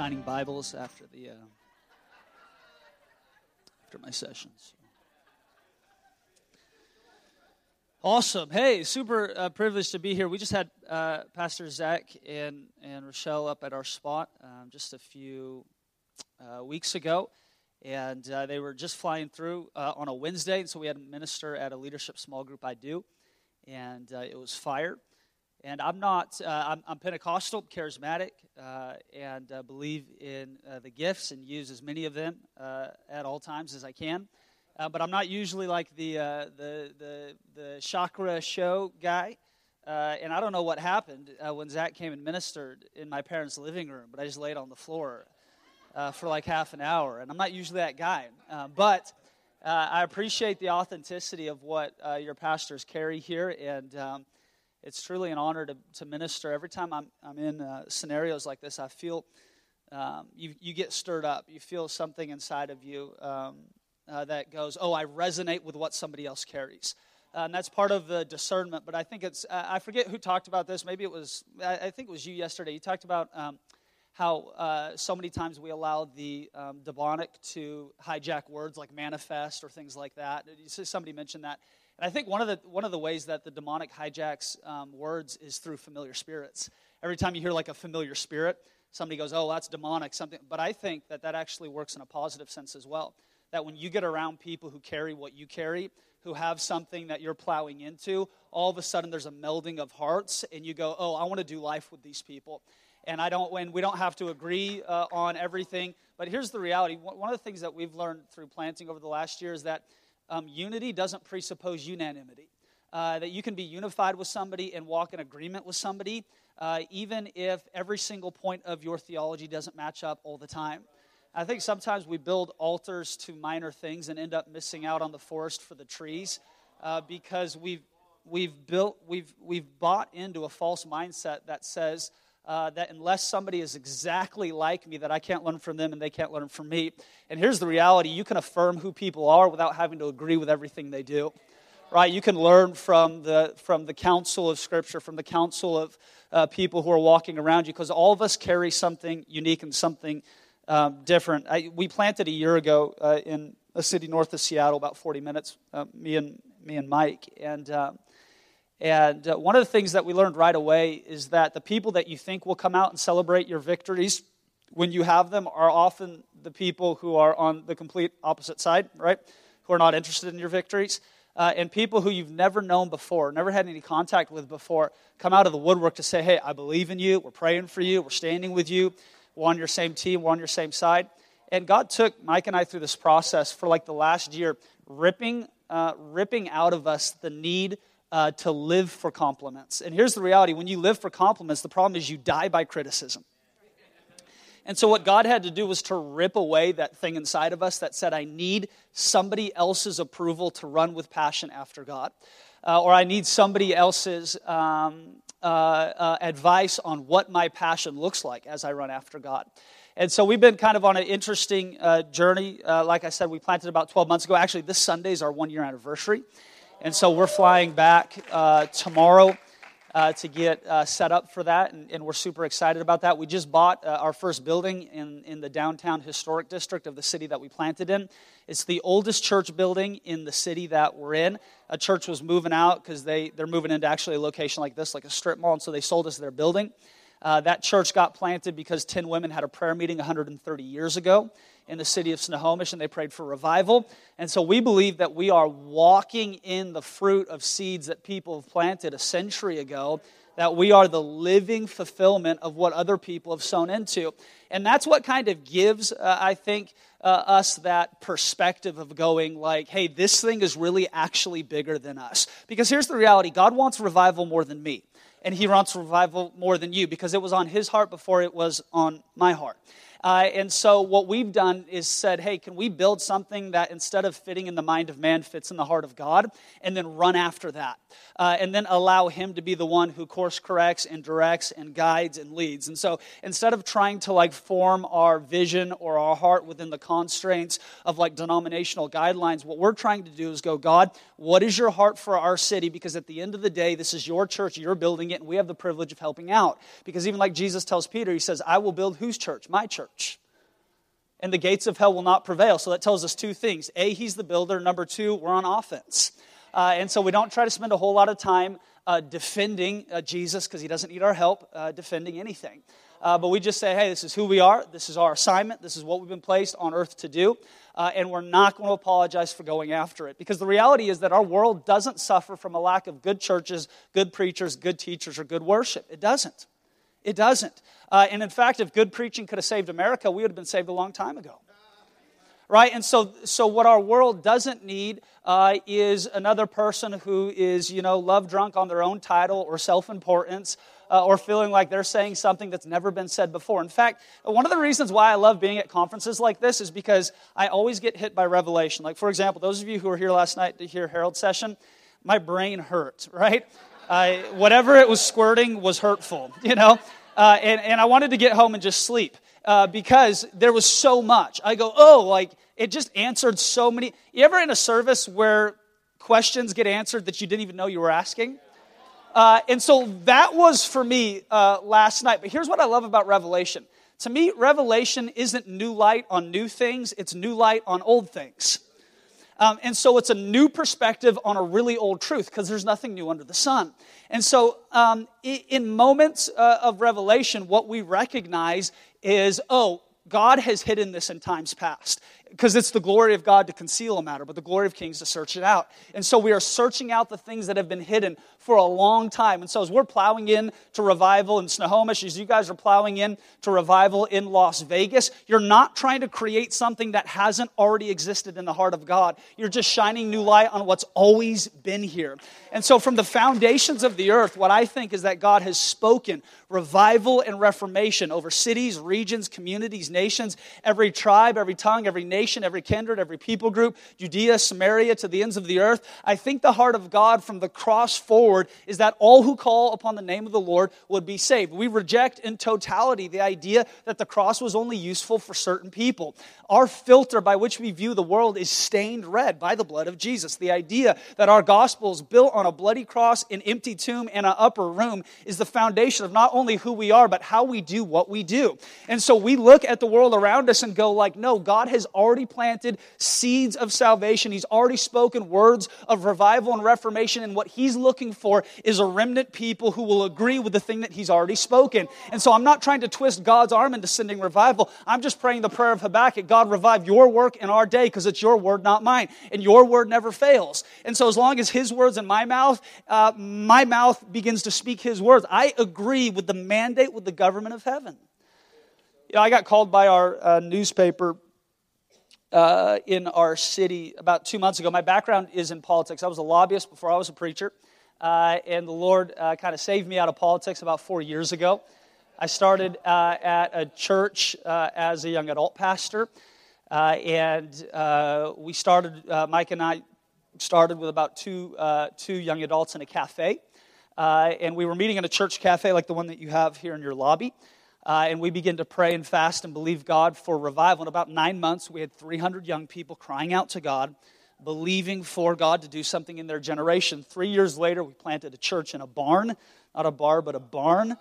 signing Bibles after the uh, after my sessions. Awesome! Hey, super uh, privileged to be here. We just had uh, Pastor Zach and and Rochelle up at our spot um, just a few uh, weeks ago, and uh, they were just flying through uh, on a Wednesday, and so we had a minister at a leadership small group I do, and it was fire. And I'm not, uh, I'm, I'm, Pentecostal, charismatic, uh, and uh, believe in uh, the gifts and use as many of them uh, at all times as I can. Uh, but I'm not usually like the, the, the, the, chakra show guy. and I don't know what happened when Zach came and ministered in my parents' living room, but I just laid on the floor for like half an hour. And I'm not usually that guy. but I appreciate the authenticity of what your pastors carry here. And um, it's truly an honor to, to minister. Every time I'm, I'm in uh, scenarios like this, I feel um, you, you get stirred up. You feel something inside of you um, uh, that goes, Oh, I resonate with what somebody else carries. Uh, and that's part of the discernment. But I think it's, I forget who talked about this. Maybe it was, I, I think it was you yesterday. You talked about um, how uh, so many times we allow the um, demonic to hijack words like manifest or things like that. Somebody mentioned that. And I think one of the, one of the ways that the demonic hijacks um, words is through familiar spirits. Every time you hear like a familiar spirit, somebody goes, oh, that's demonic, something. But I think that that actually works in a positive sense as well. That when you get around people who carry what you carry, who have something that you're plowing into, all of a sudden there's a melding of hearts, and you go, oh, I want to do life with these people. And I don't, when we don't have to agree uh, on everything. But here's the reality. One of the things that we've learned through planting over the last year is that um, unity doesn't presuppose unanimity. Uh, that you can be unified with somebody and walk in agreement with somebody, uh, even if every single point of your theology doesn't match up all the time. I think sometimes we build altars to minor things and end up missing out on the forest for the trees uh, because we've, we've built, we've, we've bought into a false mindset that says, uh, that unless somebody is exactly like me, that I can't learn from them and they can't learn from me. And here's the reality you can affirm who people are without having to agree with everything they do. Right? You can learn from the, from the counsel of Scripture, from the counsel of uh, people who are walking around you, because all of us carry something unique and something um, different. I, we planted a year ago uh, in a city north of Seattle, about 40 minutes, uh, me, and, me and Mike. And um, and uh, one of the things that we learned right away is that the people that you think will come out and celebrate your victories when you have them are often the people who are on the complete opposite side, right? Who are not interested in your victories. Uh, and people who you've never known before, never had any contact with before, come out of the woodwork to say, Hey, I believe in you. We're praying for you. We're standing with you. We're on your same team. We're on your same side. And God took Mike and I through this process for like the last year, ripping, uh, ripping out of us the need uh, to live for compliments. And here's the reality when you live for compliments, the problem is you die by criticism. And so, what God had to do was to rip away that thing inside of us that said, I need somebody else's approval to run with passion after God. Uh, or I need somebody else's um, uh, uh, advice on what my passion looks like as I run after God. And so we've been kind of on an interesting uh, journey. Uh, like I said, we planted about 12 months ago. Actually, this Sunday is our one year anniversary. And so we're flying back uh, tomorrow uh, to get uh, set up for that, and, and, we're super excited about that. We just bought uh, our first building in, in the downtown historic district of the city that we planted in. It's the oldest church building in the city that we're in. A church was moving out because they, they're moving into actually a location like this, like a strip mall, and so they sold us their building. Uh, that church got planted because 10 women had a prayer meeting 130 years ago in the city of Snohomish and they prayed for revival. And so we believe that we are walking in the fruit of seeds that people have planted a century ago, that we are the living fulfillment of what other people have sown into. And that's what kind of gives, uh, I think, uh, us that perspective of going like, hey, this thing is really actually bigger than us. Because here's the reality God wants revival more than me and he wants revival more than you because it was on his heart before it was on my heart. Uh, and so, what we've done is said, hey, can we build something that instead of fitting in the mind of man, fits in the heart of God, and then run after that? Uh, and then allow Him to be the one who course corrects and directs and guides and leads. And so, instead of trying to like form our vision or our heart within the constraints of like denominational guidelines, what we're trying to do is go, God, what is your heart for our city? Because at the end of the day, this is your church, you're building it, and we have the privilege of helping out. Because even like Jesus tells Peter, He says, I will build whose church? My church church. And the gates of hell will not prevail. So that tells us two things. A, he's the builder. Number two, we're on offense. Uh, and so we don't try to spend a whole lot of time uh, defending uh, Jesus because he doesn't need our help uh, defending anything. Uh, but we just say, hey, this is who we are. This is our assignment. This is what we've been placed on earth to do. Uh, and we're not going to apologize for going after it. Because the reality is that our world doesn't suffer from a lack of good churches, good preachers, good teachers, or good worship. It doesn't. It doesn't. Uh, and in fact, if good preaching could have saved America, we would have been saved a long time ago right? And so, so what our world doesn't need uh, is another person who is, you know, love drunk on their own title or self importance. Uh, or feeling like they're saying something that's never been said before. In fact, one of the reasons why I love being at conferences like this is because I always get hit by revelation. Like, for example, those of you who were here last night to hear Harold's session, my brain hurt, right? I, whatever it was squirting was hurtful, you know? Uh, and, and I wanted to get home and just sleep uh, because there was so much. I go, oh, like it just answered so many. You ever in a service where questions get answered that you didn't even know you were asking? Uh, and so that was for me uh, last night. But here's what I love about Revelation. To me, Revelation isn't new light on new things, it's new light on old things. Um, and so it's a new perspective on a really old truth because there's nothing new under the sun. And so, um, in moments uh, of revelation, what we recognize is oh, God has hidden this in times past because it's the glory of God to conceal a matter, but the glory of kings to search it out. And so we are searching out the things that have been hidden for a long time. And so as we're plowing in to revival in Snohomish, as you guys are plowing in to revival in Las Vegas, you're not trying to create something that hasn't already existed in the heart of God. You're just shining new light on what's always been here. And so from the foundations of the earth, what I think is that God has spoken revival and reformation over cities, regions, communities, nations, every tribe, every tongue, every nation, every kindred, every people group, Judea, Samaria, to the ends of the earth. I think the heart of God from the cross forward is that all who call upon the name of the Lord would be saved. We reject in totality the idea that the cross was only useful for certain people. Our filter by which we view the world is stained red by the blood of Jesus. The idea that our gospel is built on a bloody cross, an empty tomb, and an upper room is the foundation of not only who we are, but how we do what we do. And so we look at the world around us and go like, no, God has already planted seeds of salvation. He's already spoken words of revival and reformation. And what he's looking for is a remnant people who will agree with the thing that he's already spoken. And so I'm not trying to twist God's arm into sending revival. I'm just praying the prayer of Habakkuk. God, God, revive your work in our day because it's your word, not mine. And your word never fails. And so, as long as his words in my mouth, uh, my mouth begins to speak his words. I agree with the mandate with the government of heaven. You know, I got called by our uh, newspaper uh, in our city about two months ago. My background is in politics. I was a lobbyist before I was a preacher. Uh, and the Lord uh, kind of saved me out of politics about four years ago. I started uh, at a church uh, as a young adult pastor. And we started, Mike and I started with about two, two young adults in a cafe. Uh, and we were meeting in a church cafe like the one that you have here in your lobby. Uh, and we began to pray and fast and believe God for revival. In about nine months, we had 300 young people crying out to God, believing for God to do something in their generation. Three years later, we planted a church in a barn, not a bar, but a barn.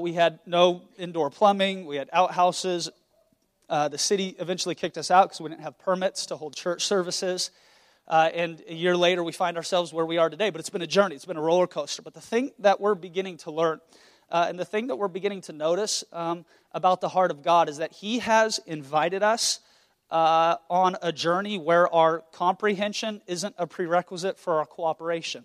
we had no indoor plumbing, we had outhouses, uh, the city eventually kicked us out because we didn't have permits to hold church services. Uh, and a year later, we find ourselves where we are today. But it's been a journey, it's been a roller coaster. But the thing that we're beginning to learn, uh, and the thing that we're beginning to notice um, about the heart of God is that He has invited us uh, on a journey where our comprehension isn't a prerequisite for our cooperation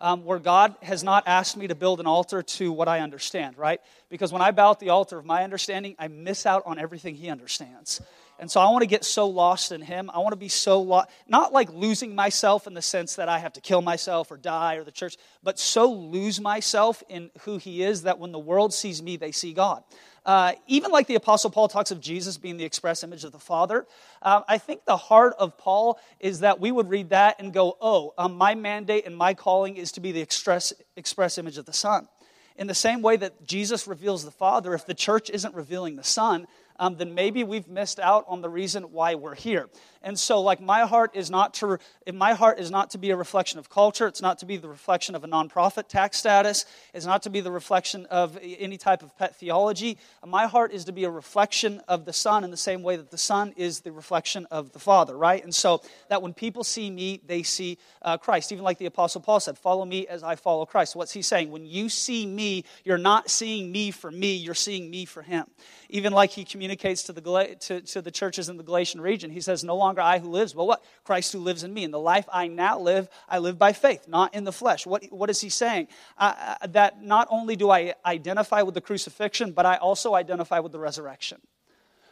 um, where God has not asked me to build an altar to what I understand, right? Because when I bow at the altar of my understanding, I miss out on everything He understands. And so I want to get so lost in Him. I want to be so lost, not like losing myself in the sense that I have to kill myself or die or the church, but so lose myself in who He is that when the world sees me, they see God. Uh, even like the Apostle Paul talks of Jesus being the express image of the Father, uh, I think the heart of Paul is that we would read that and go, oh, um, my mandate and my calling is to be the express, express image of the Son. In the same way that Jesus reveals the Father, if the church isn't revealing the Son, um, then maybe we've missed out on the reason why we're here. And so, like, my heart is not to my heart is not to be a reflection of culture. It's not to be the reflection of a nonprofit tax status. It's not to be the reflection of any type of pet theology. My heart is to be a reflection of the Son in the same way that the Son is the reflection of the Father, right? And so that when people see me, they see uh, Christ. Even like the Apostle Paul said, "Follow me as I follow Christ." What's he saying? When you see me, you're not seeing me for me. You're seeing me for Him. Even like he communicates to the to, to the churches in the Galatian region, he says, "No longer." Longer I who lives, but what? Christ who lives in me. And the life I now live, I live by faith, not in the flesh. What, what is he saying? Uh, that not only do I identify with the crucifixion, but I also identify with the resurrection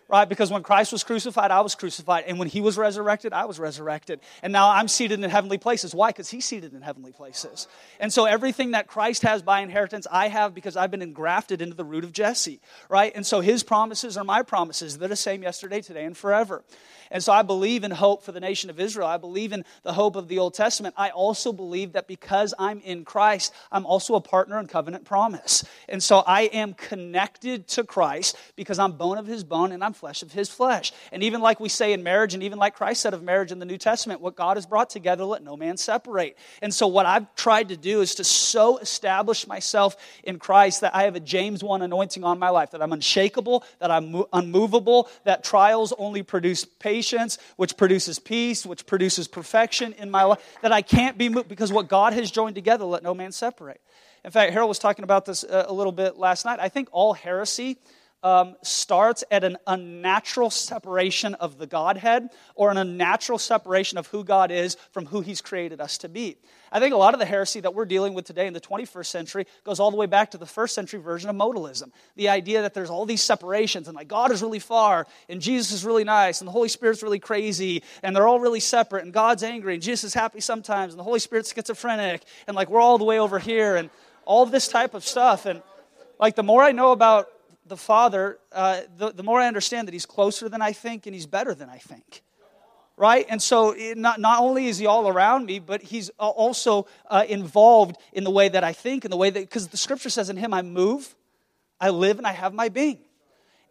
right? Because when Christ was crucified, I was crucified. And when he was resurrected, I was resurrected. And now I'm seated in heavenly places. Why? Because he's seated in heavenly places. And so everything that Christ has by inheritance, I have because I've been engrafted into the root of Jesse, right? And so his promises are my promises. They're the same yesterday, today, and forever. And so I believe in hope for the nation of Israel. I believe in the hope of the Old Testament. I also believe that because I'm in Christ, I'm also a partner in covenant promise. And so I am connected to Christ because I'm bone of his bone and I'm flesh of his flesh. And even like we say in marriage, and even like Christ said of marriage in the New Testament, what God has brought together, let no man separate. And so what I've tried to do is to so establish myself in Christ that I have a James 1 anointing on my life, that I'm unshakable, that I'm unmovable, that trials only produce patience which produces peace, which produces perfection in my life, that I can't be moved because what God has joined together, let no man separate. In fact, Harold was talking about this uh, a little bit last night. I think all heresy um, starts at an unnatural separation of the Godhead or an unnatural separation of who God is from who He's created us to be. I think a lot of the heresy that we're dealing with today in the 21st century goes all the way back to the first century version of modalism. The idea that there's all these separations and like God is really far and Jesus is really nice and the Holy Spirit's really crazy and they're all really separate and God's angry and Jesus is happy sometimes and the Holy Spirit's schizophrenic and like we're all the way over here and all this type of stuff. And like the more I know about the Father, uh, the, the more I understand that He's closer than I think and He's better than I think. Right? And so, it, not, not only is He all around me, but He's also uh, involved in the way that I think, in the way that, because the scripture says, in Him I move, I live, and I have my being.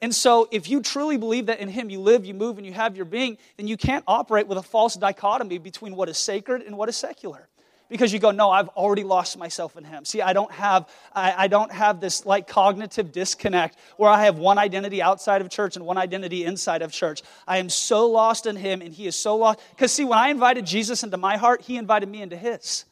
And so, if you truly believe that in Him you live, you move, and you have your being, then you can't operate with a false dichotomy between what is sacred and what is secular because you go no i've already lost myself in him. See i don't have I, I, don't have this like cognitive disconnect where i have one identity outside of church and one identity inside of church. I am so lost in him and he is so lost. Because see when i invited jesus into my heart he invited me into his.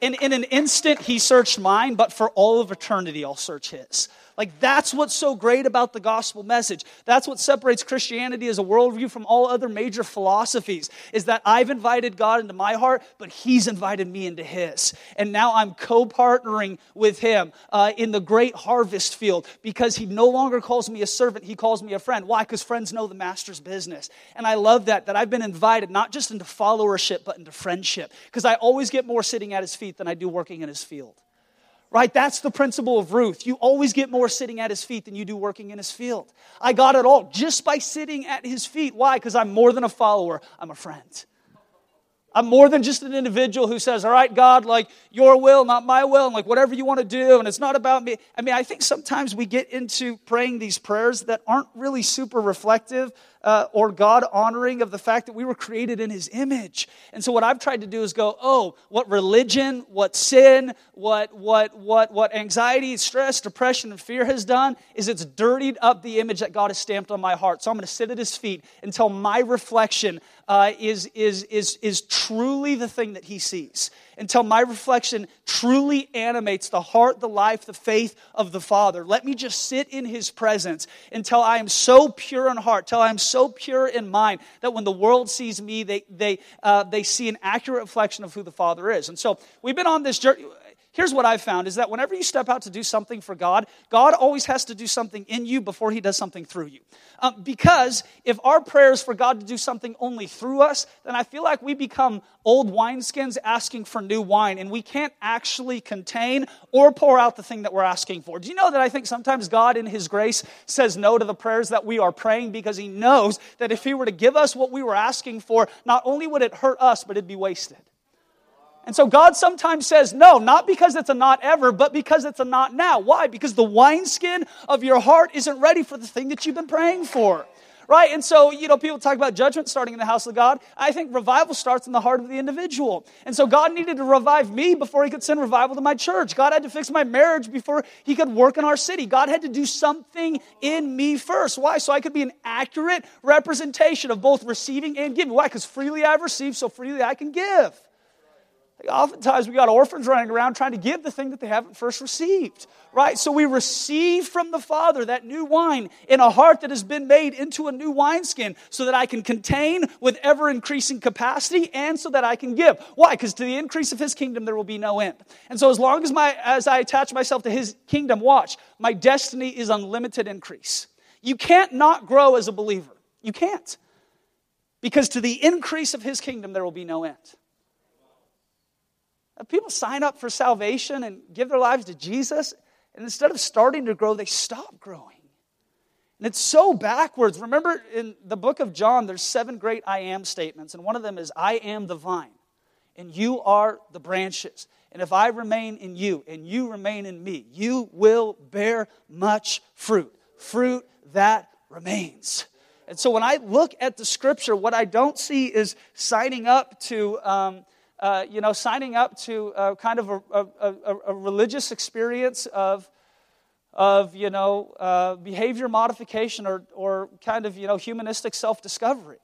In, in an instant he searched mine but for all of eternity i'll search his like, that's what's so great about the gospel message. That's what separates Christianity as a worldview from all other major philosophies, is that I've invited God into my heart, but He's invited me into His. And now I'm co partnering with Him uh, in the great harvest field because He no longer calls me a servant, He calls me a friend. Why? Because friends know the master's business. And I love that, that I've been invited not just into followership, but into friendship because I always get more sitting at His feet than I do working in His field right? That's the principle of Ruth. You always get more sitting at his feet than you do working in his field. I got it all just by sitting at his feet. Why? Because I'm more than a follower, I'm a friend. I'm more than just an individual who says, All right, God, like your will, not my will, and like whatever you want to do, and it's not about me. I mean, I think sometimes we get into praying these prayers that aren't really super reflective uh, or God honoring of the fact that we were created in His image. And so, what I've tried to do is go, Oh, what religion, what sin, what, what, what, what anxiety, stress, depression, and fear has done is it's dirtied up the image that God has stamped on my heart. So, I'm going to sit at His feet until my reflection uh, is, is, is, is truly the thing that he sees. Until my reflection truly animates the heart, the life, the faith of the Father. Let me just sit in his presence until I am so pure in heart, till I am so pure in mind that when the world sees me, they, they, uh, they see an accurate reflection of who the Father is. And so we've been on this journey here's what I've found is that whenever you step out to do something for God, God always has to do something in you before he does something through you. Um, because if our prayer is for God to do something only through us, then I feel like we become old wineskins asking for new wine, and we can't actually contain or pour out the thing that we're asking for. Do you know that I think sometimes God, in his grace, says no to the prayers that we are praying because he knows that if he were to give us what we were asking for, not only would it hurt us, but it'd be wasted. And so God sometimes says no, not because it's a not ever, but because it's a not now. Why? Because the wineskin of your heart isn't ready for the thing that you've been praying for. Right? And so, you know, people talk about judgment starting in the house of God. I think revival starts in the heart of the individual. And so God needed to revive me before he could send revival to my church. God had to fix my marriage before he could work in our city. God had to do something in me first. Why? So I could be an accurate representation of both receiving and giving. Why? Because freely I've received, so freely I can give. Oftentimes, we got orphans running around trying to give the thing that they haven't first received, right? So we receive from the Father that new wine in a heart that has been made into a new wineskin so that I can contain with ever increasing capacity and so that I can give. Why? Because to the increase of His kingdom, there will be no end. And so, as long as, my, as I attach myself to His kingdom, watch, my destiny is unlimited increase. You can't not grow as a believer. You can't. Because to the increase of His kingdom, there will be no end. People sign up for salvation and give their lives to Jesus, and instead of starting to grow, they stop growing. And it's so backwards. Remember in the book of John, there's seven great I am statements, and one of them is I am the vine, and you are the branches. And if I remain in you and you remain in me, you will bear much fruit, fruit that remains. And so when I look at the scripture, what I don't see is signing up to. Um, uh, you know, signing up to uh, kind of a, a, a, a, religious experience of, of you know, uh, behavior modification or, or kind of, you know, humanistic self discovery.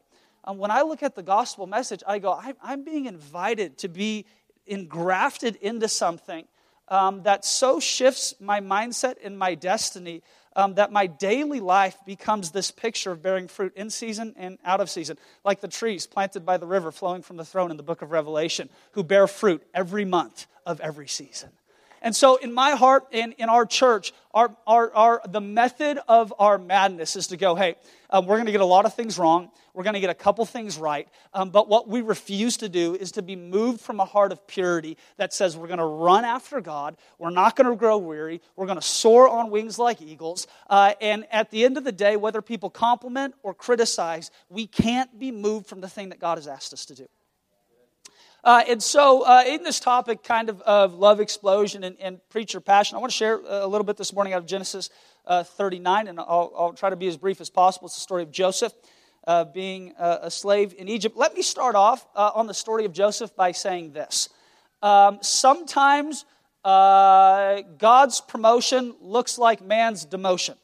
Um, when I look at the gospel message, I go, I'm, I'm being invited to be engrafted into something um, that so shifts my mindset and my destiny um, that my daily life becomes this picture of bearing fruit in season and out of season, like the trees planted by the river flowing from the throne in the book of Revelation, who bear fruit every month of every season. And so, in my heart and in our church, our, our, our, the method of our madness is to go, hey, um, we're going to get a lot of things wrong. We're going to get a couple things right. Um, but what we refuse to do is to be moved from a heart of purity that says we're going to run after God. We're not going to grow weary. We're going to soar on wings like eagles. Uh, and at the end of the day, whether people compliment or criticize, we can't be moved from the thing that God has asked us to do. Uh, and so, uh, in this topic, kind of of love explosion and, and preacher passion, I want to share a little bit this morning out of Genesis uh, 39, and I'll, I'll, try to be as brief as possible. It's the story of Joseph uh, being a, a, slave in Egypt. Let me start off uh, on the story of Joseph by saying this. Um, sometimes uh, God's promotion looks like man's demotion.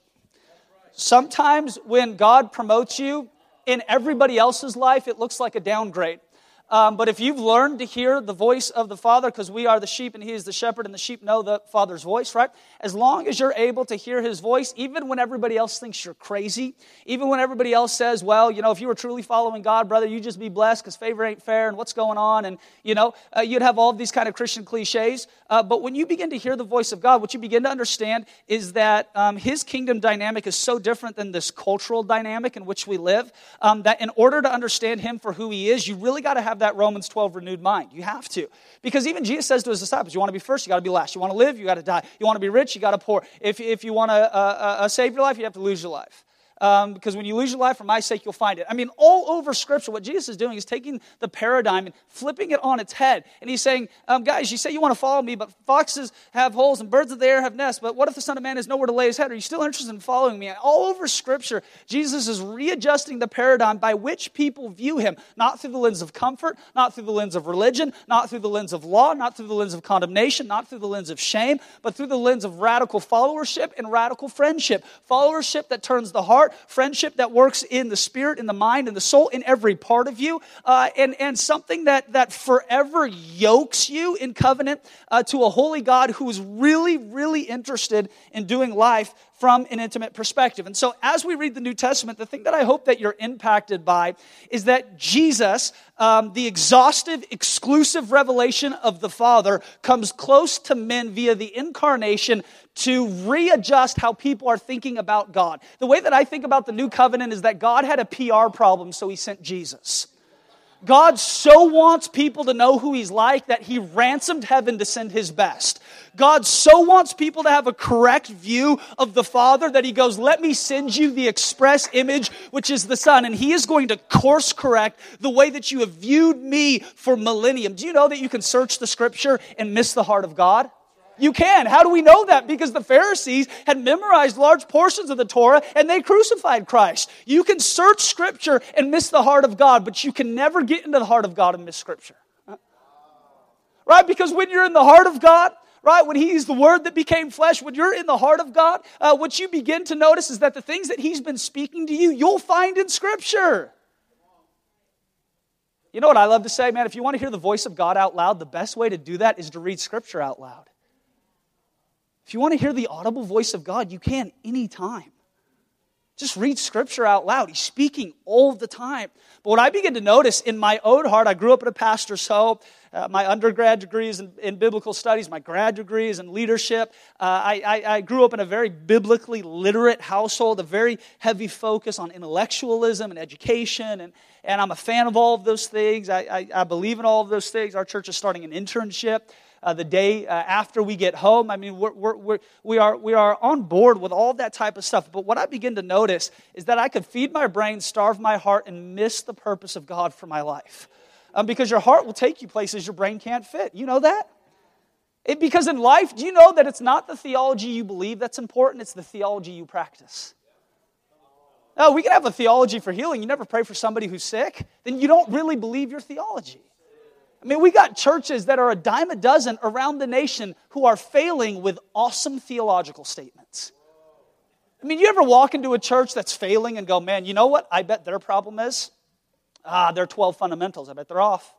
Sometimes when God promotes you in everybody else's life, it looks like a downgrade. Um, but if you've learned to hear the voice of the Father, because we are the sheep and He is the shepherd, and the sheep know the Father's voice, right? As long as you're able to hear His voice, even when everybody else thinks you're crazy, even when everybody else says, well, you know, if you were truly following God, brother, you'd just be blessed because favor ain't fair and what's going on, and, you know, uh, you'd have all these kind of Christian cliches. Uh, but when you begin to hear the voice of God, what you begin to understand is that um, His kingdom dynamic is so different than this cultural dynamic in which we live um, that in order to understand Him for who He is, you really got to have have that Romans 12 renewed mind. You have to. Because even Jesus says to his disciples, you want to be first, you got to be last. You want to live, you got to die. You want to be rich, you got to poor. If, if you want to uh, uh, uh, save your life, you have to lose your life um, because when you lose your life for my sake, you'll find it. I mean, all over Scripture, what Jesus is doing is taking the paradigm and flipping it on its head. And he's saying, um, guys, you say you want to follow me, but foxes have holes and birds of the air have nests, but what if the Son of Man has nowhere to lay his head? Are you still interested in following me? And all over Scripture, Jesus is readjusting the paradigm by which people view him, not through the lens of comfort, not through the lens of religion, not through the lens of law, not through the lens of condemnation, not through the lens of shame, but through the lens of radical followership and radical friendship. Followership that turns the heart, friendship that works in the spirit, in the mind, in the soul, in every part of you, uh, and, and something that, that forever yokes you in covenant uh, to a holy God who is really, really interested in doing life from an intimate perspective. And so, as we read the New Testament, the thing that I hope that you're impacted by is that Jesus, um, the exhaustive, exclusive revelation of the Father, comes close to men via the incarnation to readjust how people are thinking about God. The way that I think about the new covenant is that God had a PR problem, so he sent Jesus. God so wants people to know who He's like that He ransomed heaven to send His best. God so wants people to have a correct view of the Father that He goes, Let me send you the express image, which is the Son. And He is going to course correct the way that you have viewed me for millennium. Do you know that you can search the Scripture and miss the heart of God? You can. How do we know that? Because the Pharisees had memorized large portions of the Torah and they crucified Christ. You can search Scripture and miss the heart of God, but you can never get into the heart of God and miss Scripture. Right? Because when you're in the heart of God, right, when He's the Word that became flesh, when you're in the heart of God, uh, what you begin to notice is that the things that He's been speaking to you, you'll find in Scripture. You know what I love to say, man? If you want to hear the voice of God out loud, the best way to do that is to read Scripture out loud. If you want to hear the audible voice of God, you can anytime. Just read scripture out loud. He's speaking all the time. But what I begin to notice in my own heart, I grew up in a pastor's home. Uh, my undergrad degrees in, in, biblical studies, my grad degrees in leadership. Uh, I, I, I, grew up in a very biblically literate household, a very heavy focus on intellectualism and education. And, and I'm a fan of all of those things. I, I, I believe in all of those things. Our church is starting an internship uh, the day uh, after we get home. I mean, we're, we're, we're, we, are, we are on board with all that type of stuff. But what I begin to notice is that I could feed my brain, starve my heart, and miss the purpose of God for my life. Um, because your heart will take you places your brain can't fit. You know that? It, because in life, do you know that it's not the theology you believe that's important, it's the theology you practice? Oh, we can have a theology for healing. You never pray for somebody who's sick, then you don't really believe your theology. I mean, we got churches that are a dime a dozen around the nation who are failing with awesome theological statements. I mean, you ever walk into a church that's failing and go, man, you know what? I bet their problem is? Ah, their 12 fundamentals. I bet they're off.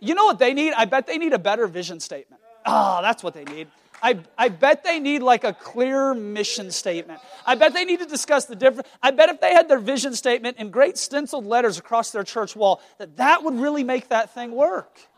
You know what they need? I bet they need a better vision statement. Ah, that's what they need. I, I bet they need like a clear mission statement. I bet they need to discuss the different. I bet if they had their vision statement in great stenciled letters across their church wall, that that would really make that thing work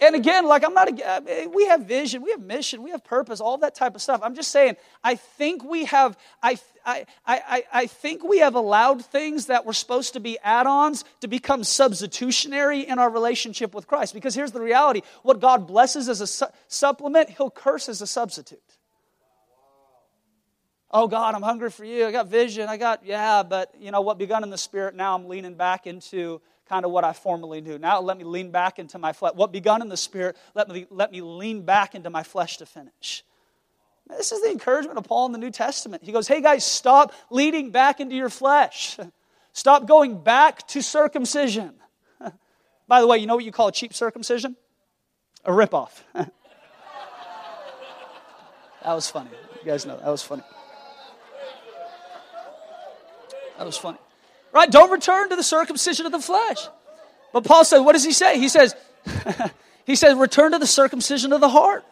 and again, like I'm not, a, uh, we have vision, we have mission, we have purpose, all that type of stuff. I'm just saying, I think we have, I, I, I, I think we have allowed things that were supposed to be add ons to become substitutionary in our relationship with Christ. Because here's the reality what God blesses as a su- supplement, He'll curse as a substitute. Oh God, I'm hungry for you. I got vision. I got, yeah, but you know what begun in the spirit, now I'm leaning back into kind of what I formerly knew. Now let me lean back into my flesh. What begun in the spirit, let me, let me lean back into my flesh to finish. This is the encouragement of Paul in the New Testament. He goes, Hey guys, stop leaning back into your flesh. Stop going back to circumcision. By the way, you know what you call a cheap circumcision? A ripoff. that was funny. You guys know that was funny. That was funny. Right? Don't return to the circumcision of the flesh. But Paul said, what does he say? He says, he says, return to the circumcision of the heart.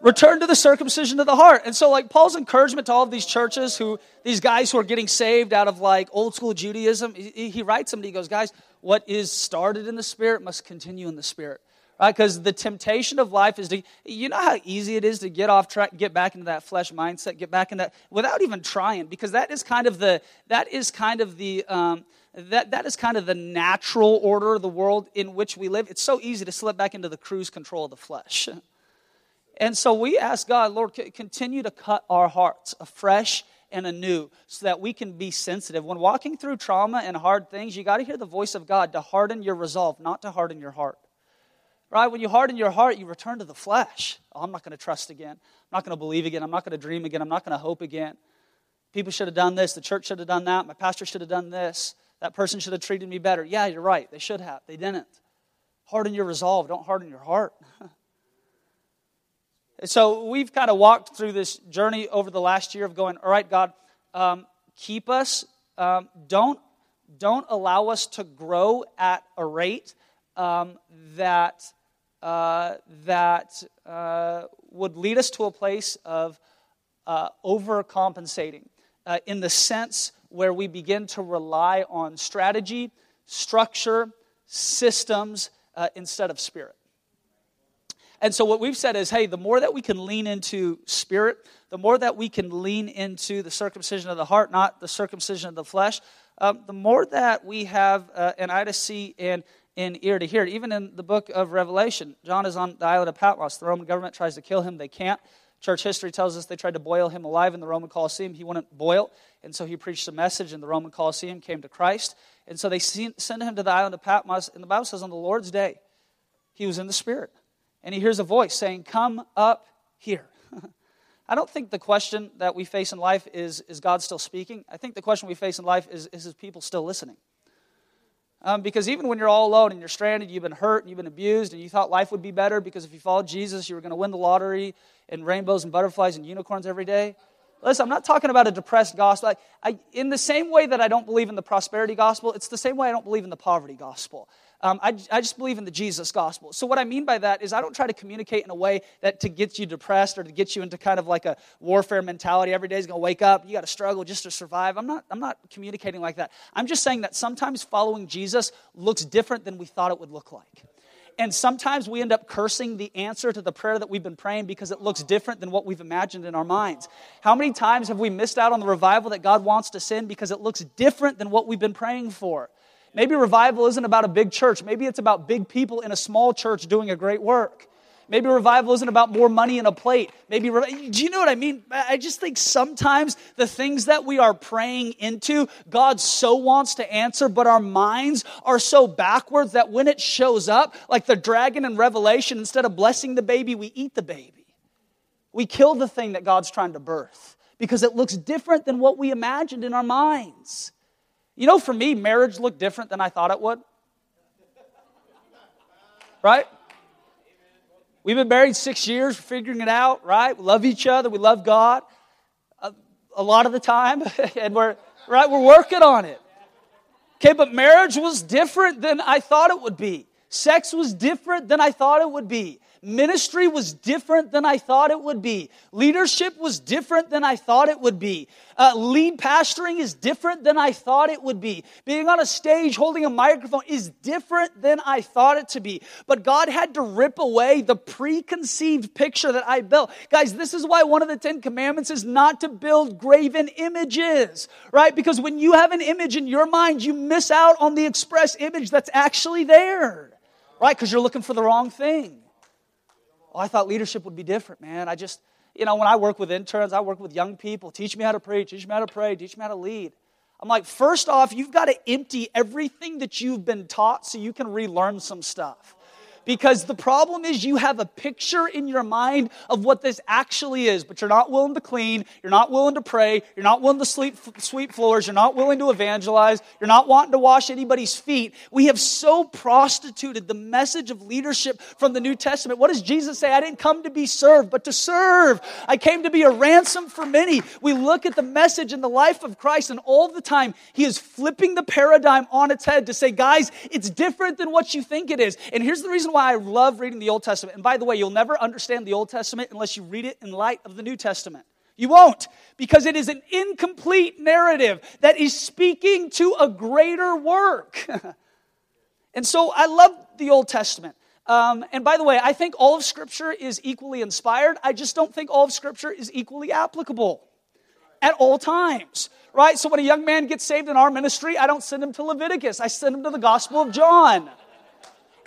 Return to the circumcision of the heart. And so, like, Paul's encouragement to all of these churches who, these guys who are getting saved out of like old school Judaism, he, he writes them and he goes, guys, what is started in the Spirit must continue in the Spirit right? Because the temptation of life is to, you know how easy it is to get off track, get back into that flesh mindset, get back in that without even trying, because that is kind of the, that is kind of the, um, that, that is kind of the natural order of the world in which we live. It's so easy to slip back into the cruise control of the flesh. And so we ask God, Lord, continue to cut our hearts afresh and anew so that we can be sensitive. When walking through trauma and hard things, you got to hear the voice of God to harden your resolve, not to harden your heart. Right? When you harden your heart, you return to the flesh. Oh, I'm not going to trust again. I'm not going to believe again. I'm not going to dream again. I'm not going to hope again. People should have done this. The church should have done that. My pastor should have done this. That person should have treated me better. Yeah, you're right. They should have. They didn't. Harden your resolve. Don't harden your heart. so we've kind of walked through this journey over the last year of going, all right, God, um, keep us. Um, don't, don't allow us to grow at a rate um, that uh, that uh, would lead us to a place of uh, overcompensating uh, in the sense where we begin to rely on strategy, structure, systems uh, instead of spirit. And so what we've said is, hey, the more that we can lean into spirit, the more that we can lean into the circumcision of the heart, not the circumcision of the flesh, um, the more that we have an eye to see and an ear to hear. Even in the book of Revelation, John is on the island of Patmos. The Roman government tries to kill him, they can't. Church history tells us they tried to boil him alive in the Roman Colosseum. He wouldn't boil, and so he preached a message, and the Roman Colosseum came to Christ. And so they sent him to the island of Patmos, and the Bible says on the Lord's day, he was in the Spirit and he hears a voice saying, Come up here. I don't think the question that we face in life is, is God still speaking? I think the question we face in life is, is his people still listening? Um, because even when you're all alone and you're stranded, you've been hurt and you've been abused, and you thought life would be better because if you followed Jesus, you were going to win the lottery and rainbows and butterflies and unicorns every day. Listen, I'm not talking about a depressed gospel. I, I, in the same way that I don't believe in the prosperity gospel, it's the same way I don't believe in the poverty gospel. Um, I, I just believe in the Jesus gospel. So, what I mean by that is, I don't try to communicate in a way that to get you depressed or to get you into kind of like a warfare mentality. Every day is going to wake up, you got to struggle just to survive. I'm not, I'm not communicating like that. I'm just saying that sometimes following Jesus looks different than we thought it would look like. And sometimes we end up cursing the answer to the prayer that we've been praying because it looks different than what we've imagined in our minds. How many times have we missed out on the revival that God wants to send because it looks different than what we've been praying for? Maybe revival isn't about a big church. Maybe it's about big people in a small church doing a great work. Maybe revival isn't about more money in a plate. Maybe, do you know what I mean? I just think sometimes the things that we are praying into, God so wants to answer, but our minds are so backwards that when it shows up, like the dragon in Revelation, instead of blessing the baby, we eat the baby. We kill the thing that God's trying to birth because it looks different than what we imagined in our minds. You know, for me, marriage looked different than I thought it would. Right? We've been married six years, figuring it out, right? We love each other, we love God a, a lot of the time, and we're, right, we're working on it. Okay, but marriage was different than I thought it would be. Sex was different than I thought it would be. Ministry was different than I thought it would be. Leadership was different than I thought it would be. Uh, lead pastoring is different than I thought it would be. Being on a stage holding a microphone is different than I thought it to be. But God had to rip away the preconceived picture that I built. Guys, this is why one of the Ten Commandments is not to build graven images, right? Because when you have an image in your mind, you miss out on the express image that's actually there, right? Because you're looking for the wrong thing. Oh, I thought leadership would be different, man. I just, you know, when I work with interns, I work with young people. Teach me how to preach, teach me how to pray, teach me how to lead. I'm like, first off, you've got to empty everything that you've been taught so you can relearn some stuff. Because the problem is you have a picture in your mind of what this actually is, but you're not willing to clean, you're not willing to pray, you're not willing to sleep, sweep floors, you're not willing to evangelize, you're not wanting to wash anybody's feet. We have so prostituted the message of leadership from the New Testament. What does Jesus say? I didn't come to be served, but to serve. I came to be a ransom for many. We look at the message in the life of Christ, and all the time he is flipping the paradigm on its head to say, guys, it's different than what you think it is. And here's the reason why I love reading the Old Testament. And by the way, you'll never understand the Old Testament unless you read it in light of the New Testament. You won't, because it is an incomplete narrative that is speaking to a greater work. and so I love the Old Testament. Um, and by the way, I think all of Scripture is equally inspired. I just don't think all of Scripture is equally applicable at all times. Right? So when a young man gets saved in our ministry, I don't send him to Leviticus, I send him to the Gospel of John.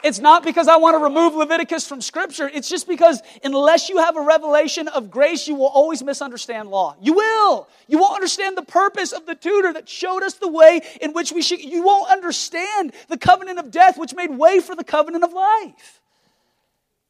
It's not because I want to remove Leviticus from Scripture. It's just because unless you have a revelation of grace, you will always misunderstand law. You will. You won't understand the purpose of the tutor that showed us the way in which we should. You won't understand the covenant of death, which made way for the covenant of life.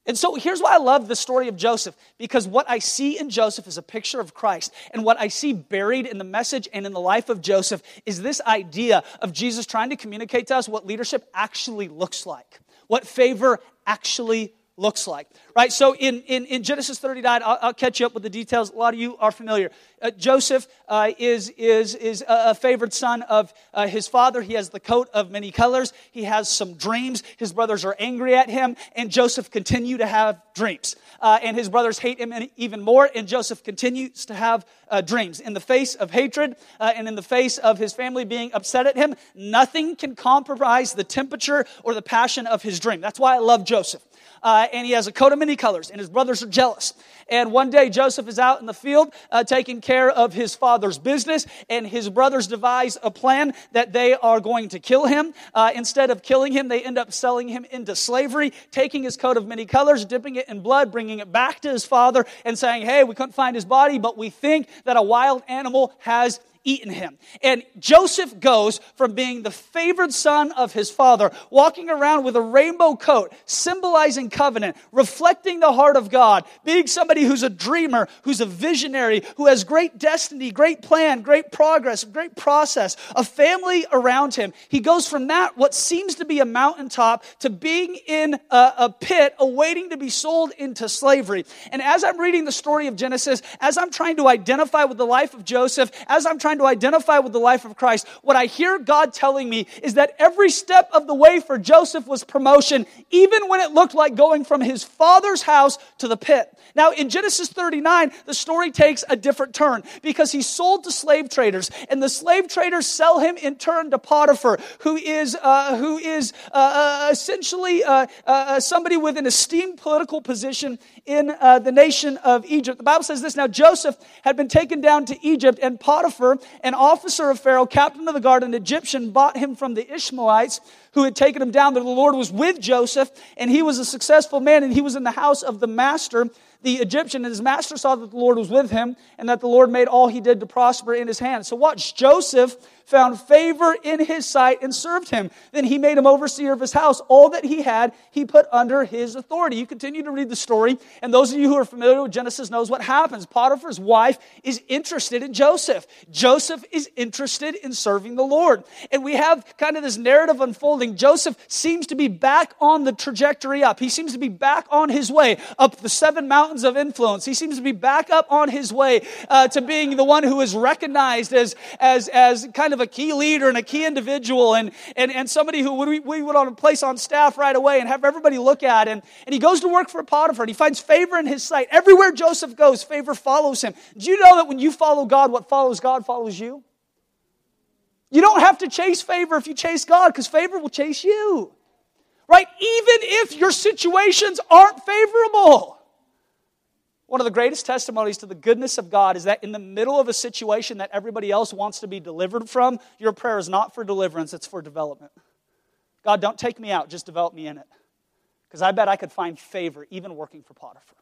And so here's why I love the story of Joseph, because what I see in Joseph is a picture of Christ. And what I see buried in the message and in the life of Joseph is this idea of Jesus trying to communicate to us what leadership actually looks like what favor actually looks like right? So in, in, in genesis 39 I'll, I'll, catch you up with the details. A lot of you are familiar. Uh, joseph uh, is, is, is a, favored son of uh, his father. He has the coat of many colors. He has some dreams. His brothers are angry at him and joseph continue to have dreams. Uh, and his brothers hate him even more and joseph continues to have uh, dreams. In the face of hatred uh, and in the face of his family being upset at him nothing can compromise the temperature or the passion of his dream. That's why i love joseph uh, and he has a coat of many colors, and his brothers are jealous. And one day, Joseph is out in the field uh, taking care of his father's business, and his brothers devise a plan that they are going to kill him. Uh, instead of killing him, they end up selling him into slavery, taking his coat of many colors, dipping it in blood, bringing it back to his father, and saying, Hey, we couldn't find his body, but we think that a wild animal has eaten him. And Joseph goes from being the favored son of his father, walking around with a rainbow coat, symbolizing covenant, reflecting the heart of God, being somebody who's a dreamer, who's a visionary, who has great destiny, great plan, great progress, great process, a family around him. He goes from that, what seems to be a mountaintop, to being in a, a pit, awaiting to be sold into slavery. And as I'm reading the story of Genesis, as I'm trying to identify with the life of Joseph, as I'm trying trying to identify with the life of Christ, what I hear God telling me is that every step of the way for Joseph was promotion, even when it looked like going from his father's house to the pit. Now, in Genesis 39, the story takes a different turn because he's sold to slave traders, and the slave traders sell him in turn to Potiphar, who is, uh, who is uh, uh essentially uh, uh, uh, somebody with an esteemed political position in the nation of Egypt. The Bible says this Now, Joseph had been taken down to Egypt, and Potiphar, an officer of Pharaoh, captain of the guard, an Egyptian, bought him from the Ishmaelites who had taken him down. That the Lord was with Joseph, and he was a successful man, and he was in the house of the master the Egyptian, and his master saw that the Lord was with him, and that the Lord made all he did to prosper in his hand. So watch, Joseph found favor in his sight and served him. Then he made him overseer of his house. All that he had, he put under his authority. You continue to read the story, and those of you who are familiar with Genesis knows what happens. Potiphar's wife is interested in Joseph. Joseph is interested in serving the Lord. And we have kind of this narrative unfolding. Joseph seems to be back on the trajectory up. He seems to be back on his way up the seven mountains of influence. He seems to be back up on his way uh, to being the one who is recognized as, as, as kind of a key leader and a key individual and, and, and somebody who we, we would to place on staff right away and have everybody look at. And, and he goes to work for Potiphar and he finds favor in his sight. Everywhere Joseph goes, favor follows him. Do you know that when you follow God, what follows God follows you? You don't have to chase favor if you chase God because favor will chase you. Right? Even if your situations aren't favorable. One of the greatest testimonies to the goodness of God is that in the middle of a situation that everybody else wants to be delivered from, your prayer is not for deliverance, it's for development. God, don't take me out, just develop me in it. Because I bet I could find favor even working for Potiphar.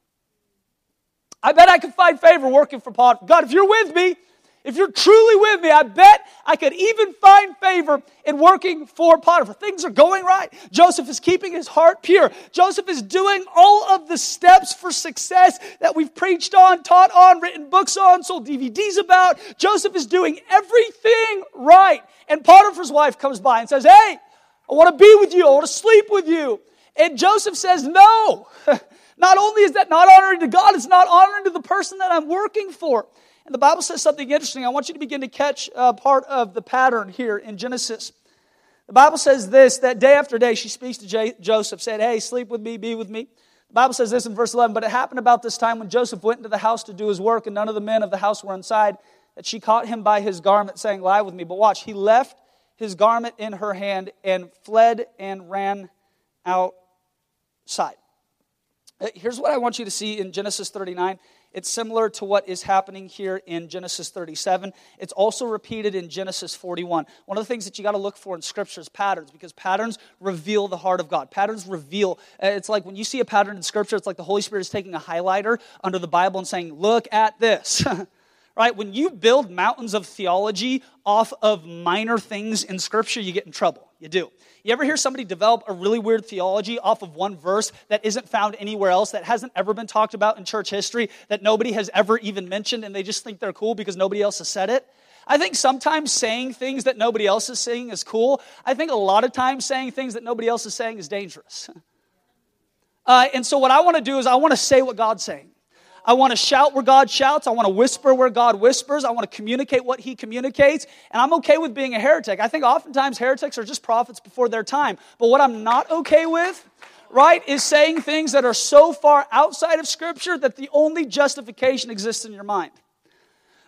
I bet I could find favor working for Potiphar. God, if you're with me, if you're truly with me, I bet I could even find favor in working for Potiphar. Things are going right. Joseph is keeping his heart pure. Joseph is doing all of the steps for success that we've preached on, taught on, written books on, sold DVDs about. Joseph is doing everything right. And Potiphar's wife comes by and says, Hey, I want to be with you. I want to sleep with you. And Joseph says, No. Not only is that not honoring to God, it's not honoring to the person that I'm working for. And the Bible says something interesting. I want you to begin to catch uh, part of the pattern here in Genesis. The Bible says this that day after day she speaks to J- Joseph, said, Hey, sleep with me, be with me. The Bible says this in verse 11 But it happened about this time when Joseph went into the house to do his work, and none of the men of the house were inside, that she caught him by his garment, saying, Lie with me. But watch, he left his garment in her hand and fled and ran outside. Here's what I want you to see in Genesis 39. It's similar to what is happening here in Genesis 37. It's also repeated in Genesis 41. One of the things that you got to look for in Scripture is patterns because patterns reveal the heart of God. Patterns reveal. Uh, it's like when you see a pattern in Scripture, it's like the Holy Spirit is taking a highlighter under the Bible and saying, Look at this. right? When you build mountains of theology off of minor things in Scripture, you get in trouble. You do. You ever hear somebody develop a really weird theology off of one verse that isn't found anywhere else, that hasn't ever been talked about in church history, that nobody has ever even mentioned, and they just think they're cool because nobody else has said it? I think sometimes saying things that nobody else is saying is cool. I think a lot of times saying things that nobody else is saying is dangerous. Uh, and so, what I want to do is, I want to say what God's saying. I want to shout where God shouts. I want to whisper where God whispers. I want to communicate what He communicates. And I'm okay with being a heretic. I think oftentimes heretics are just prophets before their time. But what I'm not okay with, right, is saying things that are so far outside of Scripture that the only justification exists in your mind.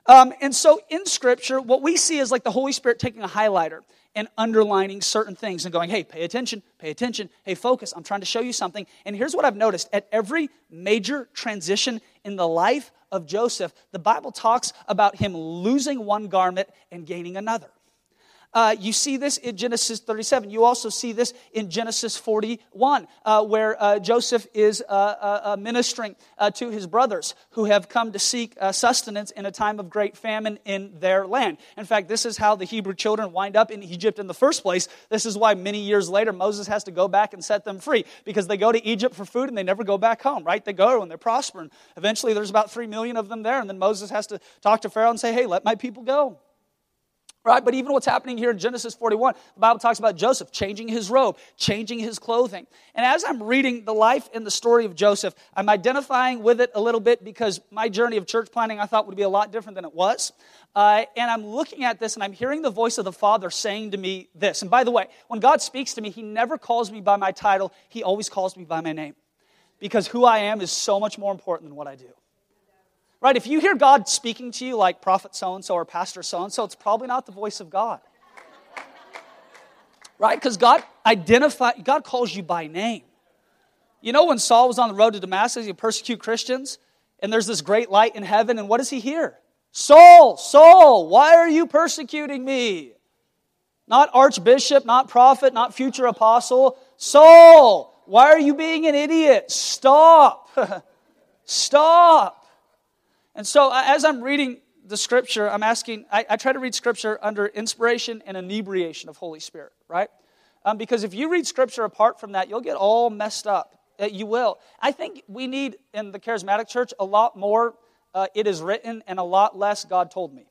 Um, and so in Scripture, what we see is like the Holy Spirit taking a highlighter and underlining certain things and going, hey, pay attention, pay attention, hey, focus, I'm trying to show you something. And here's what I've noticed at every major transition in the life of Joseph, the Bible talks about him losing one garment and gaining another. Uh, you see this in Genesis 37. You also see this in Genesis 41, uh, where uh, Joseph is uh, uh, uh, ministering to his brothers who have come to seek sustenance in a time of great famine in their land. In fact, this is how the Hebrew children wind up in Egypt in the first place. This is why many years later Moses has to go back and set them free because they go to Egypt for food and they never go back home, right? They go and they're prospering. Eventually, there's about three million of them there, and then Moses has to talk to Pharaoh and say, hey, let my people go right? But even what's happening here in Genesis 41, the Bible talks about Joseph changing his robe, changing his clothing. And as I'm reading the life and the story of Joseph, I'm identifying with it a little bit because my journey of church planting I thought would be a lot different than it was. Uh, and I'm looking at this and I'm hearing the voice of the Father saying to me this. And by the way, when God speaks to me, He never calls me by my title, He always calls me by my name. Because who I am is so much more important than what I do. Right? If you hear God speaking to you like prophet so and so or pastor so and so, it's probably not the voice of God. Right? Because God identify God calls you by name. You know when Saul was on the road to Damascus, he persecute Christians, and there's this great light in heaven, and what does he hear? Saul, Saul, why are you persecuting me? Not archbishop, not prophet, not future apostle. Saul, why are you being an idiot? Stop. Stop. And so, uh, as I'm reading the scripture, I'm asking, I, I, try to read scripture under inspiration and inebriation of Holy Spirit, right? Um, because if you read scripture apart from that, you'll get all messed up. Uh, you will. I think we need in the charismatic church a lot more uh, it is written and a lot less God told me.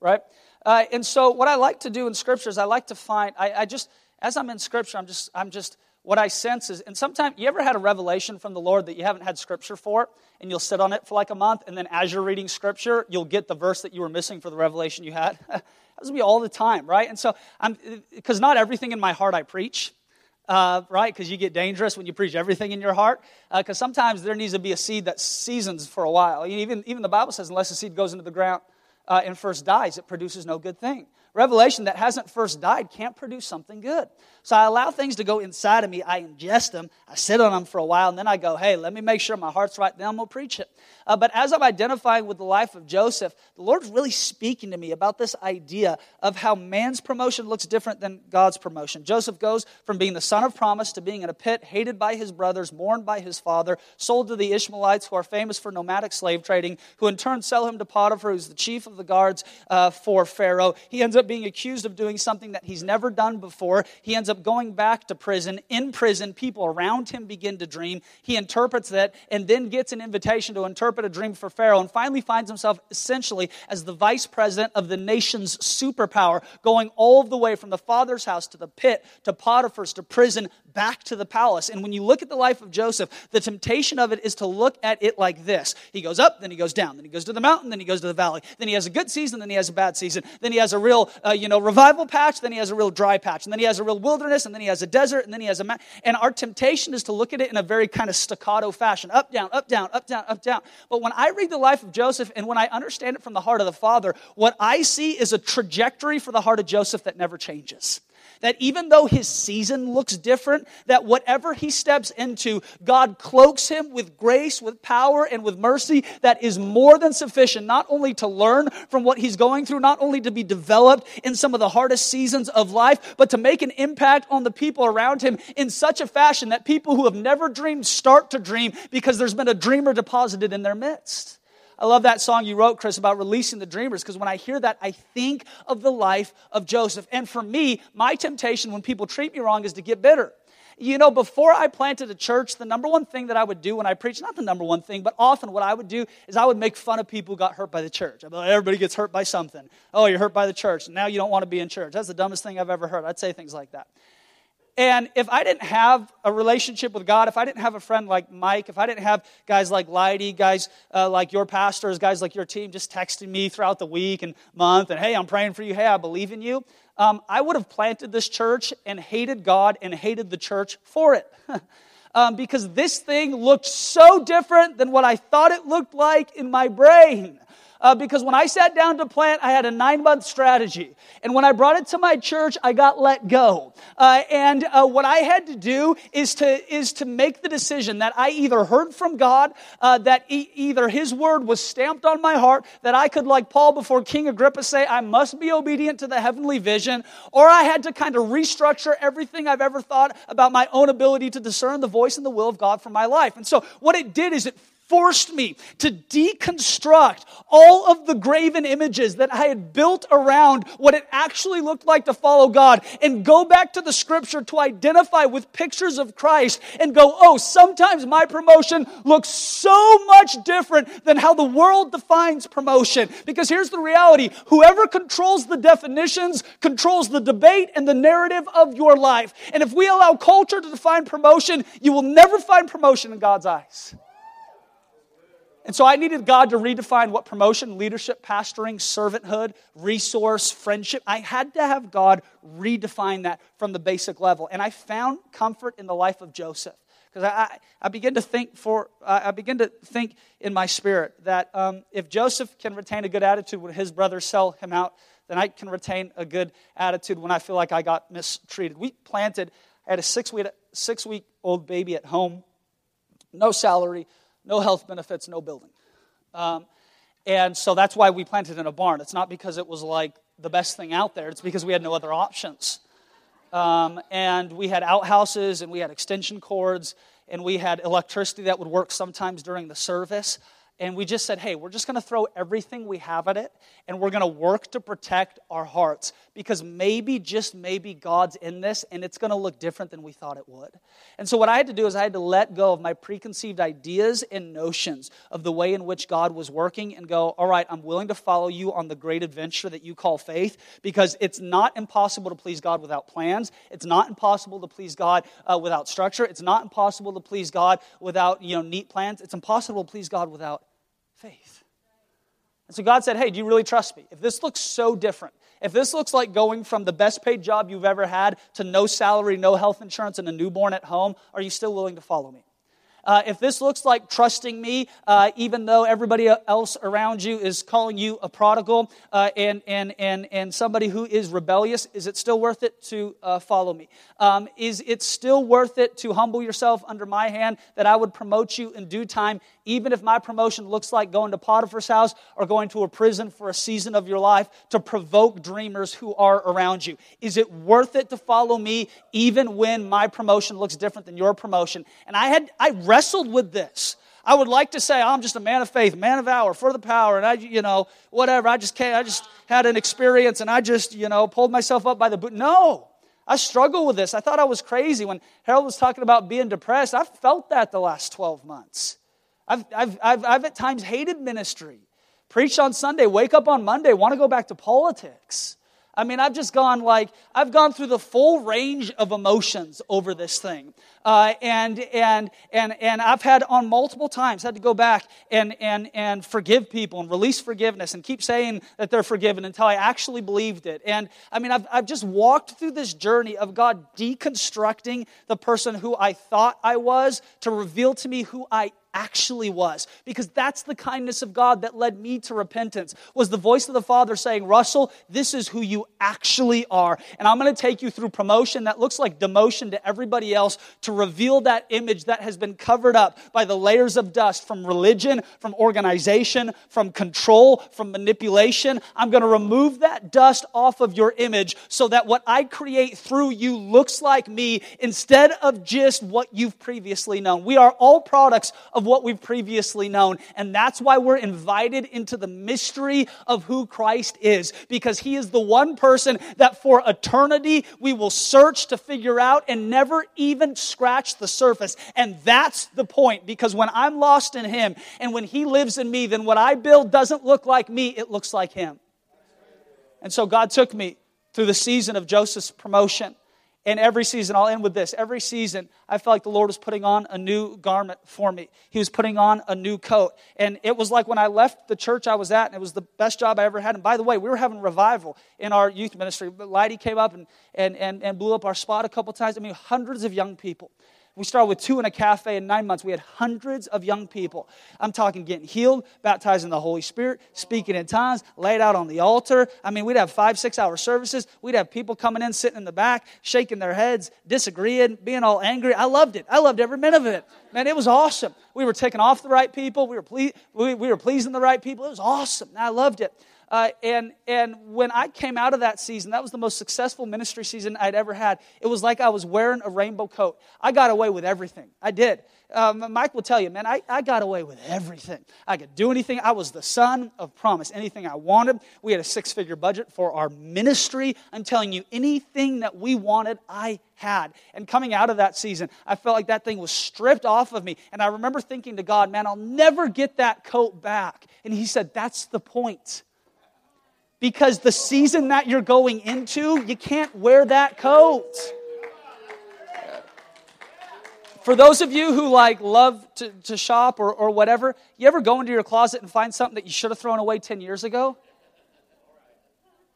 Right? Uh, and so, what I like to do in scripture is I like to find, I, I just, as I'm in scripture, I'm just, I'm just, what I sense is, and sometimes you ever had a revelation from the Lord that you haven't had scripture for, and you'll sit on it for like a month, and then as you're reading scripture, you'll get the verse that you were missing for the revelation you had. That was me all the time, right? And so I'm, because not everything in my heart I preach. Uh, right? Because you get dangerous when you preach everything in your heart. Because uh, sometimes there needs to be a seed that seasons for a while. Even, even the Bible says, unless the seed goes into the ground uh, and first dies, it produces no good thing. Revelation that hasn't first died can't produce something good. So I allow things to go inside of me. I ingest them. I sit on them for a while, and then I go, hey, let me make sure my heart's right. Then I'm going to preach it. Uh, but as I'm identifying with the life of Joseph, the Lord's really speaking to me about this idea of how man's promotion looks different than God's promotion. Joseph goes from being the son of promise to being in a pit, hated by his brothers, mourned by his father, sold to the Ishmaelites, who are famous for nomadic slave trading, who in turn sell him to Potiphar, who's the chief of the guards uh, for Pharaoh. He ends up being accused of doing something that he's never done before. He ends up going back to prison. In prison, people around him begin to dream. He interprets that and then gets an invitation to interpret a dream for Pharaoh and finally finds himself essentially as the vice president of the nation's superpower, going all the way from the father's house to the pit to Potiphar's to prison back to the palace. And when you look at the life of Joseph, the temptation of it is to look at it like this He goes up, then he goes down, then he goes to the mountain, then he goes to the valley, then he has a good season, then he has a bad season, then he has a real, uh, you know, revival patch, then he has a real dry patch, and then he has a real wilderness, and then he has a desert, and then he has a mountain. And our temptation is to look at it in a very kind of staccato fashion up, down, up, down, up, down, up, down. But when I read the life of Joseph and when I understand it from the heart of the Father, what I see is a trajectory for the heart of Joseph that never changes that even though his season looks different, that whatever he steps into, God cloaks him with grace, with power, and with mercy that is more than sufficient, not only to learn from what he's going through, not only to be developed in some of the hardest seasons of life, but to make an impact on the people around him in such a fashion that people who have never dreamed start to dream because there's been a dreamer deposited in their midst. I love that song you wrote, Chris, about releasing the dreamers, because when I hear that, I think of the life of Joseph. And for me, my temptation when people treat me wrong is to get bitter. You know, before I planted a church, the number one thing that I would do when I preach, not the number one thing, but often what I would do is I would make fun of people who got hurt by the church. Like, everybody gets hurt by something. Oh, you're hurt by the church. Now you don't want to be in church. That's the dumbest thing I've ever heard. I'd say things like that. And if I didn't have a relationship with God, if I didn't have a friend like Mike, if I didn't have guys like Leidy, guys uh, like your pastors, guys like your team just texting me throughout the week and month, and hey, I'm praying for you, hey, I believe in you, um, I would have planted this church and hated God and hated the church for it. um, because this thing looked so different than what I thought it looked like in my brain uh, because when I sat down to plant, I had a nine month strategy. And when I brought it to my church, I got let go. Uh, and uh, what I had to do is to, is to make the decision that I either heard from God, uh, that e- either His word was stamped on my heart, that I could, like Paul before King Agrippa, say, I must be obedient to the heavenly vision, or I had to kind of restructure everything I've ever thought about my own ability to discern the voice and the will of God for my life. And so what it did is it forced me to deconstruct all of the graven images that I had built around what it actually looked like to follow God and go back to the scripture to identify with pictures of Christ and go, oh, sometimes my promotion looks so much different than how the world defines promotion. Because here's the reality whoever controls the definitions controls the debate and the narrative of your life. And if we allow culture to define promotion, you will never find promotion in God's eyes. And so I needed God to redefine what promotion, leadership, pastoring, servanthood, resource, friendship. I had to have God redefine that from the basic level. And I found comfort in the life of Joseph. Because I, I, begin to think for I begin to think in my spirit that um, if Joseph can retain a good attitude when his brothers sell him out, then I can retain a good attitude when I feel like I got mistreated. We planted, I had a six week, six week old baby at home, no salary, no health benefits, no building. Um, and so that's why we planted in a barn. It's not because it was like the best thing out there, it's because we had no other options. Um, and we had outhouses and we had extension cords and we had electricity that would work sometimes during the service. And we just said, hey, we're just going to throw everything we have at it and we're going to work to protect our hearts because maybe, just maybe, God's in this and it's going to look different than we thought it would. And so, what I had to do is I had to let go of my preconceived ideas and notions of the way in which God was working and go, all right, I'm willing to follow you on the great adventure that you call faith because it's not impossible to please God without plans. It's not impossible to please God uh, without structure. It's not impossible to please God without you know, neat plans. It's impossible to please God without faith. And so God said, Hey, do you really trust me? If this looks so different, if this looks like going from the best paid job you've ever had to no salary, no health insurance, and a newborn at home, are you still willing to follow me? Uh, if this looks like trusting me, uh, even though everybody else around you is calling you a prodigal uh, and, and, and, and somebody who is rebellious, is it still worth it to uh, follow me? Um, is it still worth it to humble yourself under my hand that I would promote you in due time, even if my promotion looks like going to Potiphar's house or going to a prison for a season of your life to provoke dreamers who are around you? Is it worth it to follow me even when my promotion looks different than your promotion? And I had, I wrestled with this. I would like to say I'm just a man of faith, man of valor, for the power, and I, you know, whatever. I just can't, I just had an experience, and I just, you know, pulled myself up by the boot. No, I struggle with this. I thought I was crazy when Harold was talking about being depressed. I've felt that the last 12 months. I've, I've, I've, I've at times hated ministry. Preached on Sunday, wake up on Monday, want to go back to politics. I mean, I've just gone like, I've gone through the full range of emotions over this thing. Uh, and, and, and, and I've had on multiple times had to go back and, and, and forgive people and release forgiveness and keep saying that they're forgiven until I actually believed it. And I mean, I've, I've just walked through this journey of God deconstructing the person who I thought I was to reveal to me who I actually was. Because that's the kindness of god that led me to repentance was the voice of the father saying russell this is who you actually are. And i'm going to take you through promotion that looks like demotion to everybody else to reveal that image that has been covered up by the layers of dust from religion from organization from control from manipulation. I'm going to remove that dust off of your image so that what i create through you looks like me instead of just what you've previously known. We are all products of of what we've previously known. And that's why we're invited into the mystery of who Christ is, because he is the one person that for eternity we will search to figure out and never even scratch the surface. And that's the point, because when I'm lost in him and when he lives in me, then what I build doesn't look like me, it looks like him. And so God took me through the season of Joseph's promotion. And every season, I'll end with this. Every season, I felt like the Lord was putting on a new garment for me. He was putting on a new coat. And it was like when I left the church I was at, and it was the best job I ever had. And by the way, we were having revival in our youth ministry. Lighty came up and, and, and, and blew up our spot a couple times. I mean, hundreds of young people We started with two in a cafe in nine months. We had hundreds of young people. I'm talking getting healed, baptized in the Holy Spirit, speaking in tongues, laid out on the altar. I mean, we'd have five, six hour services. We'd have people coming in, sitting in the back, shaking their heads, disagreeing, being all angry. I loved it. I loved every minute of it. Man, it was awesome. We were taking off the right people. We were, ple- we, we were pleasing the right people. It was awesome. I loved it. Uh, and, and when I came out of that season, that was the most successful ministry season I'd ever had. It was like I was wearing a rainbow coat. I got away with everything. I did. Um, Mike will tell you, man, I, I got away with everything. I could do anything. I was the son of promise. Anything I wanted. We had a six figure budget for our ministry. I'm telling you, anything that we wanted, I had. And coming out of that season, I felt like that thing was stripped off of me. And I remember thinking to God, man, I'll never get that coat back. And He said, that's the point because the season that you're going into, you can't wear that coat. For those of you who like love to, to shop or, or whatever, you ever go into your closet and find something that you should have thrown away 10 years ago?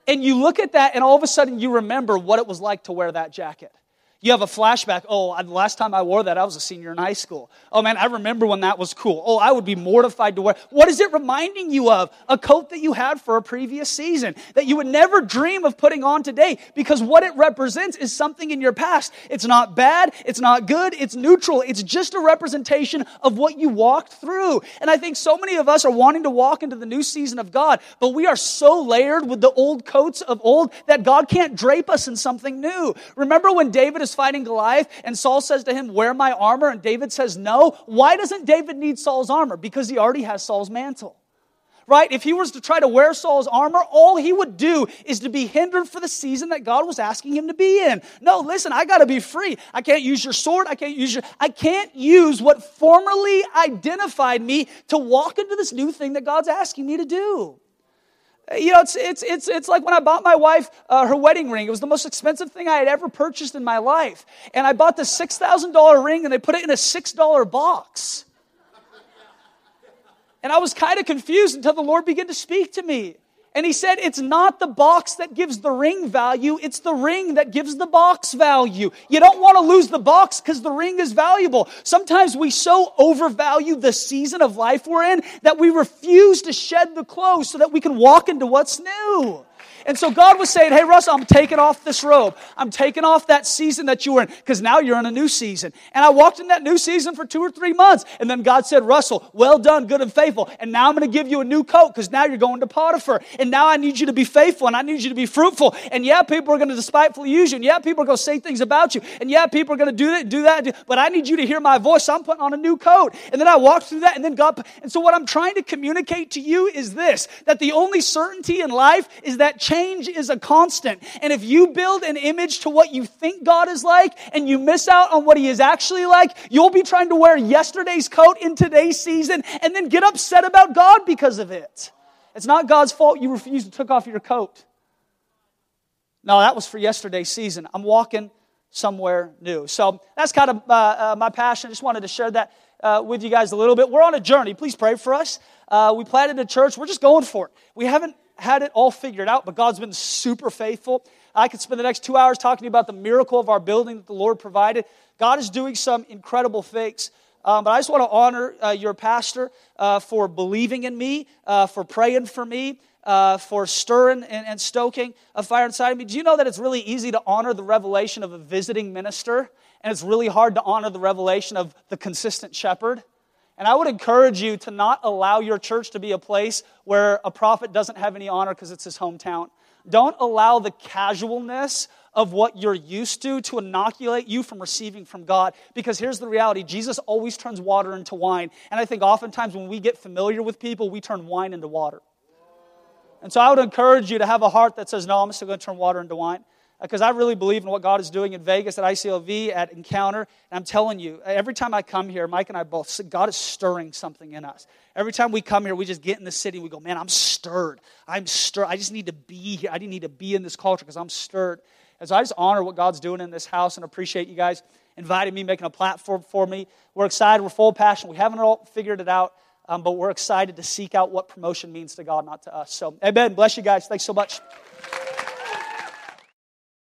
And you look at that and all of a sudden you remember what it was like to wear that jacket. You have a flashback. Oh, the last time I wore that, I was a senior in high school. Oh man, I remember when that was cool. Oh, I would be mortified to wear. What is it reminding you of? A coat that you had for a previous season that you would never dream of putting on today because what it represents is something in your past. It's not bad. It's not good. It's neutral. It's just a representation of what you walked through. And I think so many of us are wanting to walk into the new season of God, but we are so layered with the old coats of old that God can't drape us in something new. Remember when David is fighting Goliath and Saul says to him, Wear my armor, and David says no. Why doesn't David need Saul's armor? Because he already has Saul's mantle. Right? If he was to try to wear Saul's armor, all he would do is to be hindered for the season that God was asking him to be in. No, listen, I got to be free. I can't use your sword. I can't use your I can't use what formerly identified me to walk into this new thing that God's asking me to do. You know, it's, it's, it's, it's like when I bought my wife uh, her wedding ring. It was the most expensive thing I had ever purchased in my life. And I bought the $6,000 ring and they put it in a $6 box. And I was kind of confused until the Lord began to speak to me. And he said, It's not the box that gives the ring value, it's the ring that gives the box value. You don't want to lose the box because the ring is valuable. Sometimes we so overvalue the season of life we're in that we refuse to shed the clothes so that we can walk into what's new. And so God was saying, Hey, Russ, I'm taking off this robe. I'm taking off that season that you were in because now you're in a new season. And I walked in that new season for two or three months. And then God said, Russell, well done, good and faithful. And now I'm going to give you a new coat because now you're going to Potiphar. And now I need you to be faithful and I need you to be fruitful. And yeah, people are going to despitefully use you. And yeah, people are going to say things about you. And yeah, people are going to do that, do that. But I need you to hear my voice. So I'm putting on a new coat. And then I walked through that. And then God, and so what I'm trying to communicate to you is this that the only certainty in life is that change is a constant. And if you build an image to what you think God is like and you miss out on what He is actually like, you'll be trying to wear yesterday's coat in today's season and then get upset about God because of it. It's not God's fault you refused to take off your coat. No, that was for yesterday's season. I'm walking somewhere new. So that's kind of uh, uh, my passion. I just wanted to share that uh, with you guys a little bit. We're on a journey. Please pray for us. Uh, we planted a church. We're just going for it. We haven't had it all figured out, but God's been super faithful. I could spend the next two hours talking to you about the miracle of our building that the Lord provided. God is doing some incredible things. Um, but I just want to honor uh, your pastor uh, for believing in me, uh, for praying for me, uh, for stirring and, and, stoking a fire inside of me. Do you know that it's really easy to honor the revelation of a visiting minister, and it's really hard to honor the revelation of the consistent shepherd? And I would encourage you to not allow your church to be a place where a prophet doesn't have any honor because it's his hometown. Don't allow the casualness of what you're used to to inoculate you from receiving from God. Because here's the reality Jesus always turns water into wine. And I think oftentimes when we get familiar with people, we turn wine into water. And so I would encourage you to have a heart that says, No, I'm still going to turn water into wine because I really believe in what God is doing in Vegas at ICLV, at Encounter. And I'm telling you, every time I come here, Mike and I both, God is stirring something in us. Every time we come here, we just get in the city, and we go, man, I'm stirred. I'm stirred. I just need to be here. I need to be in this culture because I'm stirred. And so I just honor what God's doing in this house and appreciate you guys inviting me, making a platform for me. We're excited. We're full of passion. We haven't all figured it out, um, but we're excited to seek out what promotion means to God, not to us. So, amen. Bless you guys. Thanks so much.